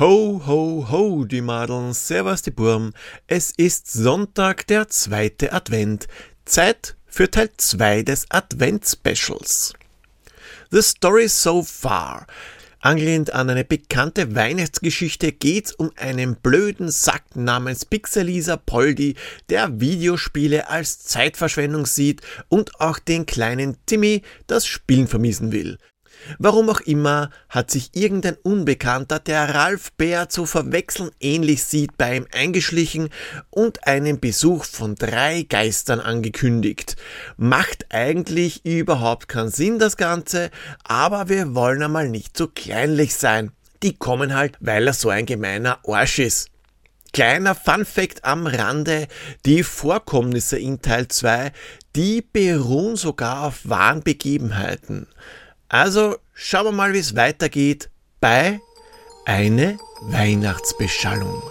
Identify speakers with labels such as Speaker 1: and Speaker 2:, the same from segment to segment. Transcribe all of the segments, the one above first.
Speaker 1: Ho, ho, ho, die Madeln, servus die Burm. Es ist Sonntag, der zweite Advent. Zeit für Teil 2 des Advent-Specials. The Story So Far. Angelehnt an eine bekannte Weihnachtsgeschichte geht's um einen blöden Sack namens Pixelisa Poldi, der Videospiele als Zeitverschwendung sieht und auch den kleinen Timmy das Spielen vermiesen will. Warum auch immer hat sich irgendein Unbekannter, der Ralf Bär zu verwechseln ähnlich sieht, bei ihm eingeschlichen und einen Besuch von drei Geistern angekündigt. Macht eigentlich überhaupt keinen Sinn das Ganze, aber wir wollen einmal nicht so kleinlich sein. Die kommen halt, weil er so ein gemeiner Arsch ist. Kleiner Fun Fact am Rande, die Vorkommnisse in Teil 2, die beruhen sogar auf wahren Begebenheiten. Also schauen wir mal, wie es weitergeht bei Eine Weihnachtsbeschallung.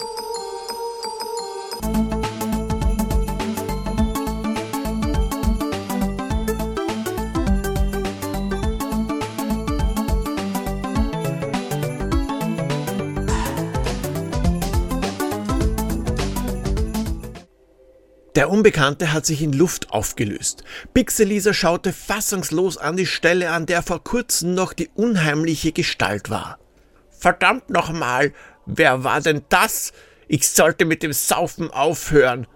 Speaker 1: Der Unbekannte hat sich in Luft aufgelöst. Pixelisa schaute fassungslos an die Stelle, an der vor kurzem noch die unheimliche Gestalt war. Verdammt nochmal, wer war denn das? Ich sollte mit dem Saufen aufhören.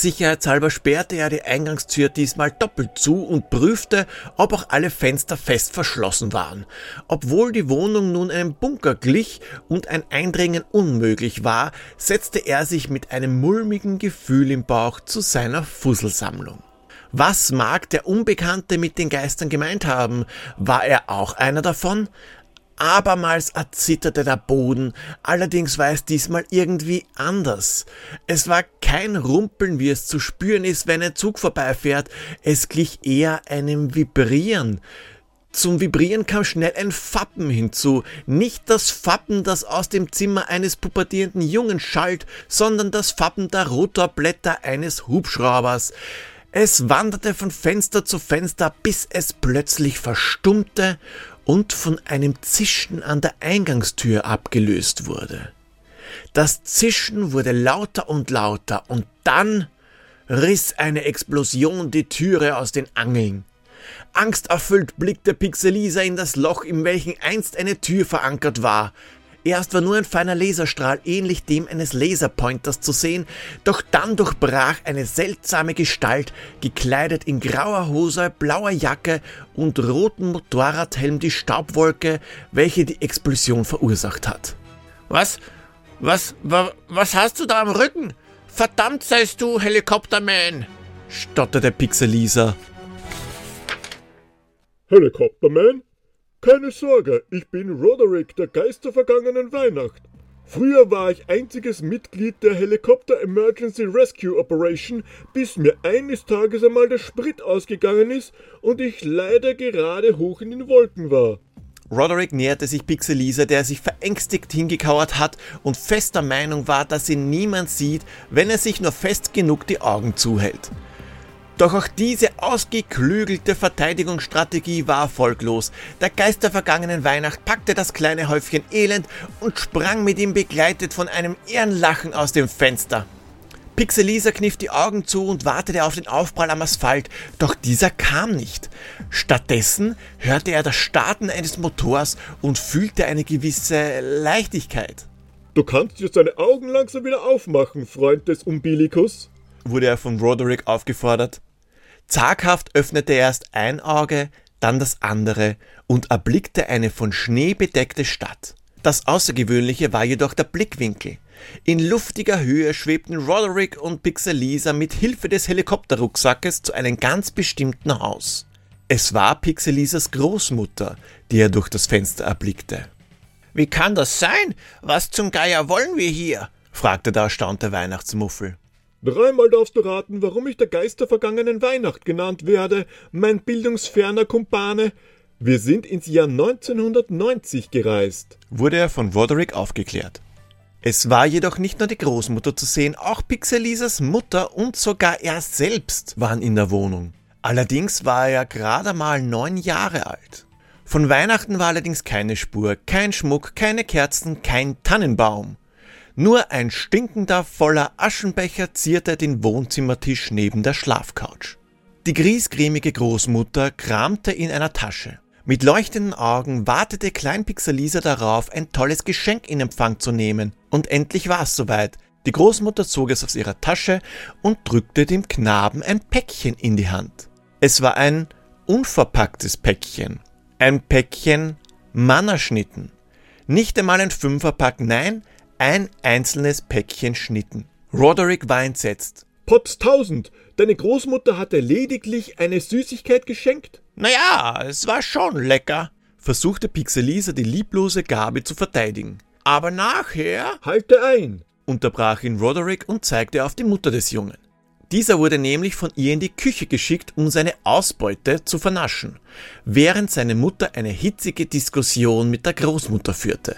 Speaker 1: Sicherheitshalber sperrte er die Eingangstür diesmal doppelt zu und prüfte, ob auch alle Fenster fest verschlossen waren. Obwohl die Wohnung nun einem Bunker glich und ein Eindringen unmöglich war, setzte er sich mit einem mulmigen Gefühl im Bauch zu seiner Fusselsammlung. Was mag der Unbekannte mit den Geistern gemeint haben? War er auch einer davon? Abermals erzitterte der Boden, allerdings war es diesmal irgendwie anders. Es war kein Rumpeln, wie es zu spüren ist, wenn ein Zug vorbeifährt, es glich eher einem Vibrieren. Zum Vibrieren kam schnell ein Fappen hinzu. Nicht das Fappen, das aus dem Zimmer eines pubertierenden Jungen schallt, sondern das Fappen der Rotorblätter eines Hubschraubers. Es wanderte von Fenster zu Fenster, bis es plötzlich verstummte und von einem Zischen an der Eingangstür abgelöst wurde. Das Zischen wurde lauter und lauter und dann riss eine Explosion die Türe aus den Angeln. Angsterfüllt blickte Pixelisa in das Loch, in welchem einst eine Tür verankert war. Erst war nur ein feiner Laserstrahl ähnlich dem eines Laserpointers zu sehen, doch dann durchbrach eine seltsame Gestalt, gekleidet in grauer Hose, blauer Jacke und roten Motorradhelm die Staubwolke, welche die Explosion verursacht hat. Was? Was, wa, was hast du da am Rücken? Verdammt seist du, Helikopterman! stotterte Pixelisa.
Speaker 2: Helikopterman? Keine Sorge, ich bin Roderick, der Geist der vergangenen Weihnacht. Früher war ich einziges Mitglied der Helikopter Emergency Rescue Operation, bis mir eines Tages einmal der Sprit ausgegangen ist und ich leider gerade hoch in den Wolken war.
Speaker 1: Roderick näherte sich Pixelisa, der sich verängstigt hingekauert hat und fester Meinung war, dass ihn niemand sieht, wenn er sich nur fest genug die Augen zuhält. Doch auch diese ausgeklügelte Verteidigungsstrategie war erfolglos. Der Geist der vergangenen Weihnacht packte das kleine Häufchen Elend und sprang mit ihm begleitet von einem Ehrenlachen aus dem Fenster. Pixelisa kniff die Augen zu und wartete auf den Aufprall am Asphalt, doch dieser kam nicht. Stattdessen hörte er das Starten eines Motors und fühlte eine gewisse Leichtigkeit.
Speaker 2: Du kannst jetzt deine Augen langsam wieder aufmachen, Freund des Umbilikus,
Speaker 1: wurde er von Roderick aufgefordert. Zaghaft öffnete er erst ein Auge, dann das andere und erblickte eine von Schnee bedeckte Stadt. Das Außergewöhnliche war jedoch der Blickwinkel. In luftiger Höhe schwebten Roderick und Pixelisa mit Hilfe des Helikopterrucksackes zu einem ganz bestimmten Haus. Es war Pixelisas Großmutter, die er durch das Fenster erblickte. Wie kann das sein? Was zum Geier wollen wir hier? fragte der erstaunte Weihnachtsmuffel.
Speaker 2: Dreimal darfst du raten, warum ich der Geist der vergangenen Weihnacht genannt werde, mein bildungsferner Kumpane. Wir sind ins Jahr 1990 gereist.
Speaker 1: Wurde er von Roderick aufgeklärt. Es war jedoch nicht nur die Großmutter zu sehen, auch Pixelisas Mutter und sogar er selbst waren in der Wohnung. Allerdings war er gerade mal neun Jahre alt. Von Weihnachten war allerdings keine Spur, kein Schmuck, keine Kerzen, kein Tannenbaum. Nur ein stinkender, voller Aschenbecher zierte den Wohnzimmertisch neben der Schlafcouch. Die griesgrämige Großmutter kramte in einer Tasche. Mit leuchtenden Augen wartete Kleinpixel Lisa darauf, ein tolles Geschenk in Empfang zu nehmen. Und endlich war es soweit. Die Großmutter zog es aus ihrer Tasche und drückte dem Knaben ein Päckchen in die Hand. Es war ein unverpacktes Päckchen. Ein Päckchen Mannerschnitten. Nicht einmal ein Fünferpack, nein, ein einzelnes Päckchen Schnitten. Roderick war entsetzt.
Speaker 2: Potz tausend! Deine Großmutter hatte lediglich eine Süßigkeit geschenkt?
Speaker 1: Naja, es war schon lecker, versuchte Pixelisa die lieblose Gabe zu verteidigen. Aber nachher.
Speaker 2: Halte ein!
Speaker 1: unterbrach ihn Roderick und zeigte auf die Mutter des Jungen. Dieser wurde nämlich von ihr in die Küche geschickt, um seine Ausbeute zu vernaschen, während seine Mutter eine hitzige Diskussion mit der Großmutter führte.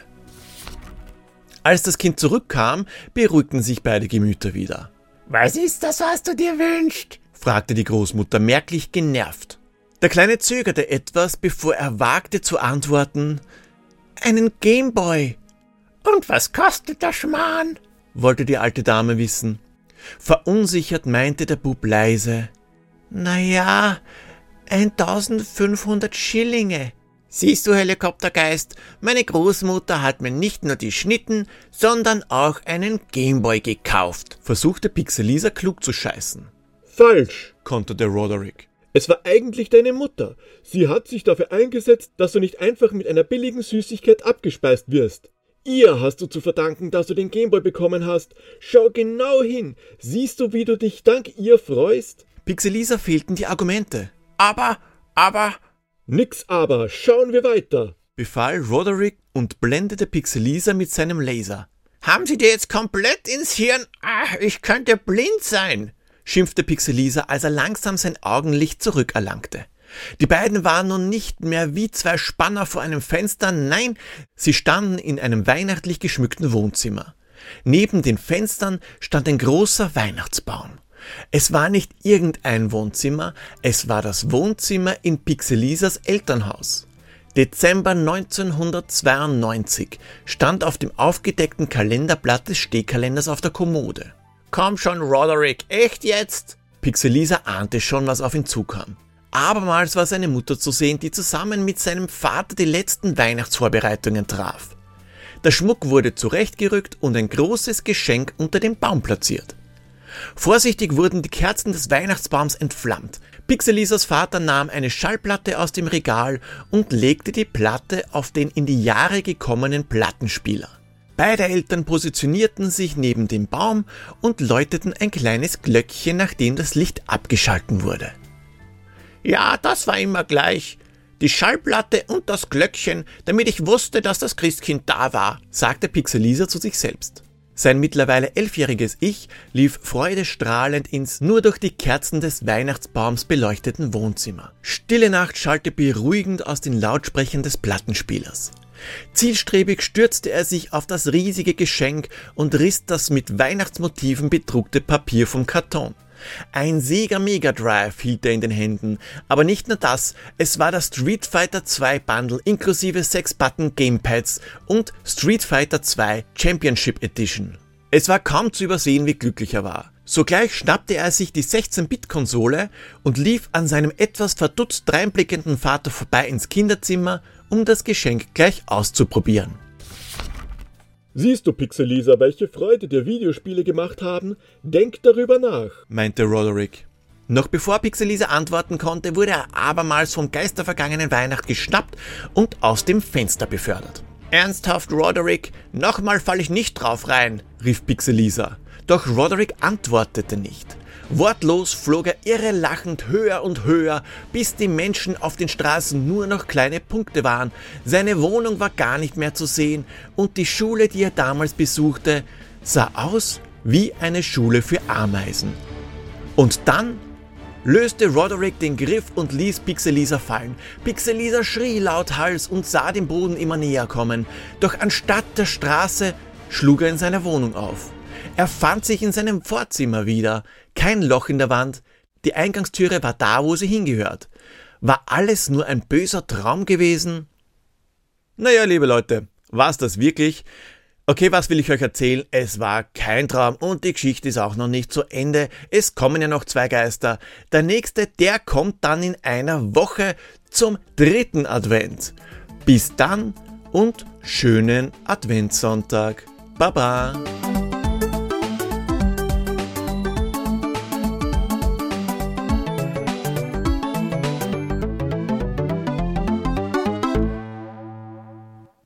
Speaker 1: Als das Kind zurückkam, beruhigten sich beide Gemüter wieder.
Speaker 3: Was ist das, was du dir wünschst?
Speaker 1: fragte die Großmutter merklich genervt. Der Kleine zögerte etwas, bevor er wagte zu antworten Einen Gameboy.
Speaker 3: Und was kostet der Schmarrn?
Speaker 1: wollte die alte Dame wissen. Verunsichert meinte der Bub leise Na ja, 1500 Schillinge. Siehst du, Helikoptergeist, meine Großmutter hat mir nicht nur die Schnitten, sondern auch einen Gameboy gekauft, versuchte Pixelisa klug zu scheißen.
Speaker 2: Falsch,
Speaker 1: konterte Roderick.
Speaker 2: Es war eigentlich deine Mutter. Sie hat sich dafür eingesetzt, dass du nicht einfach mit einer billigen Süßigkeit abgespeist wirst. Ihr hast du zu verdanken, dass du den Gameboy bekommen hast. Schau genau hin. Siehst du, wie du dich dank ihr freust?
Speaker 1: Pixelisa fehlten die Argumente. Aber, aber,
Speaker 2: Nix aber, schauen wir weiter,
Speaker 1: befahl Roderick und blendete Pixelisa mit seinem Laser.
Speaker 3: Haben Sie dir jetzt komplett ins Hirn? Ach, ich könnte blind sein,
Speaker 1: schimpfte Pixelisa, als er langsam sein Augenlicht zurückerlangte. Die beiden waren nun nicht mehr wie zwei Spanner vor einem Fenster, nein, sie standen in einem weihnachtlich geschmückten Wohnzimmer. Neben den Fenstern stand ein großer Weihnachtsbaum. Es war nicht irgendein Wohnzimmer, es war das Wohnzimmer in Pixelisas Elternhaus. Dezember 1992 stand auf dem aufgedeckten Kalenderblatt des Stehkalenders auf der Kommode.
Speaker 3: Komm schon, Roderick, echt jetzt?
Speaker 1: Pixelisa ahnte schon, was auf ihn zukam. Abermals war seine Mutter zu sehen, die zusammen mit seinem Vater die letzten Weihnachtsvorbereitungen traf. Der Schmuck wurde zurechtgerückt und ein großes Geschenk unter dem Baum platziert. Vorsichtig wurden die Kerzen des Weihnachtsbaums entflammt. Pixelisas Vater nahm eine Schallplatte aus dem Regal und legte die Platte auf den in die Jahre gekommenen Plattenspieler. Beide Eltern positionierten sich neben dem Baum und läuteten ein kleines Glöckchen, nachdem das Licht abgeschalten wurde.
Speaker 3: Ja, das war immer gleich. Die Schallplatte und das Glöckchen, damit ich wusste, dass das Christkind da war,
Speaker 1: sagte Pixelisa zu sich selbst. Sein mittlerweile elfjähriges Ich lief freudestrahlend ins nur durch die Kerzen des Weihnachtsbaums beleuchteten Wohnzimmer. Stille Nacht schallte beruhigend aus den Lautsprechern des Plattenspielers. Zielstrebig stürzte er sich auf das riesige Geschenk und riss das mit Weihnachtsmotiven bedruckte Papier vom Karton. Ein Sega Mega Drive hielt er in den Händen, aber nicht nur das, es war das Street Fighter 2 Bundle inklusive 6 Button Gamepads und Street Fighter 2 Championship Edition. Es war kaum zu übersehen, wie glücklich er war. Sogleich schnappte er sich die 16-Bit-Konsole und lief an seinem etwas verdutzt dreinblickenden Vater vorbei ins Kinderzimmer, um das Geschenk gleich auszuprobieren.
Speaker 2: Siehst du, Pixelisa, welche Freude dir Videospiele gemacht haben? Denk darüber nach,
Speaker 1: meinte Roderick. Noch bevor Pixelisa antworten konnte, wurde er abermals vom geistervergangenen Weihnacht geschnappt und aus dem Fenster befördert.
Speaker 3: Ernsthaft, Roderick, nochmal fall ich nicht drauf rein,
Speaker 1: rief Pixelisa. Doch Roderick antwortete nicht. Wortlos flog er irre lachend höher und höher, bis die Menschen auf den Straßen nur noch kleine Punkte waren. Seine Wohnung war gar nicht mehr zu sehen und die Schule, die er damals besuchte, sah aus wie eine Schule für Ameisen. Und dann löste Roderick den Griff und ließ Pixelisa fallen. Pixelisa schrie lauthals und sah den Boden immer näher kommen. Doch anstatt der Straße schlug er in seiner Wohnung auf. Er fand sich in seinem Vorzimmer wieder. Kein Loch in der Wand. Die Eingangstüre war da, wo sie hingehört. War alles nur ein böser Traum gewesen? Naja, liebe Leute, war's das wirklich? Okay, was will ich euch erzählen? Es war kein Traum und die Geschichte ist auch noch nicht zu Ende. Es kommen ja noch zwei Geister. Der nächste, der kommt dann in einer Woche zum dritten Advent. Bis dann und schönen Adventssonntag. Baba!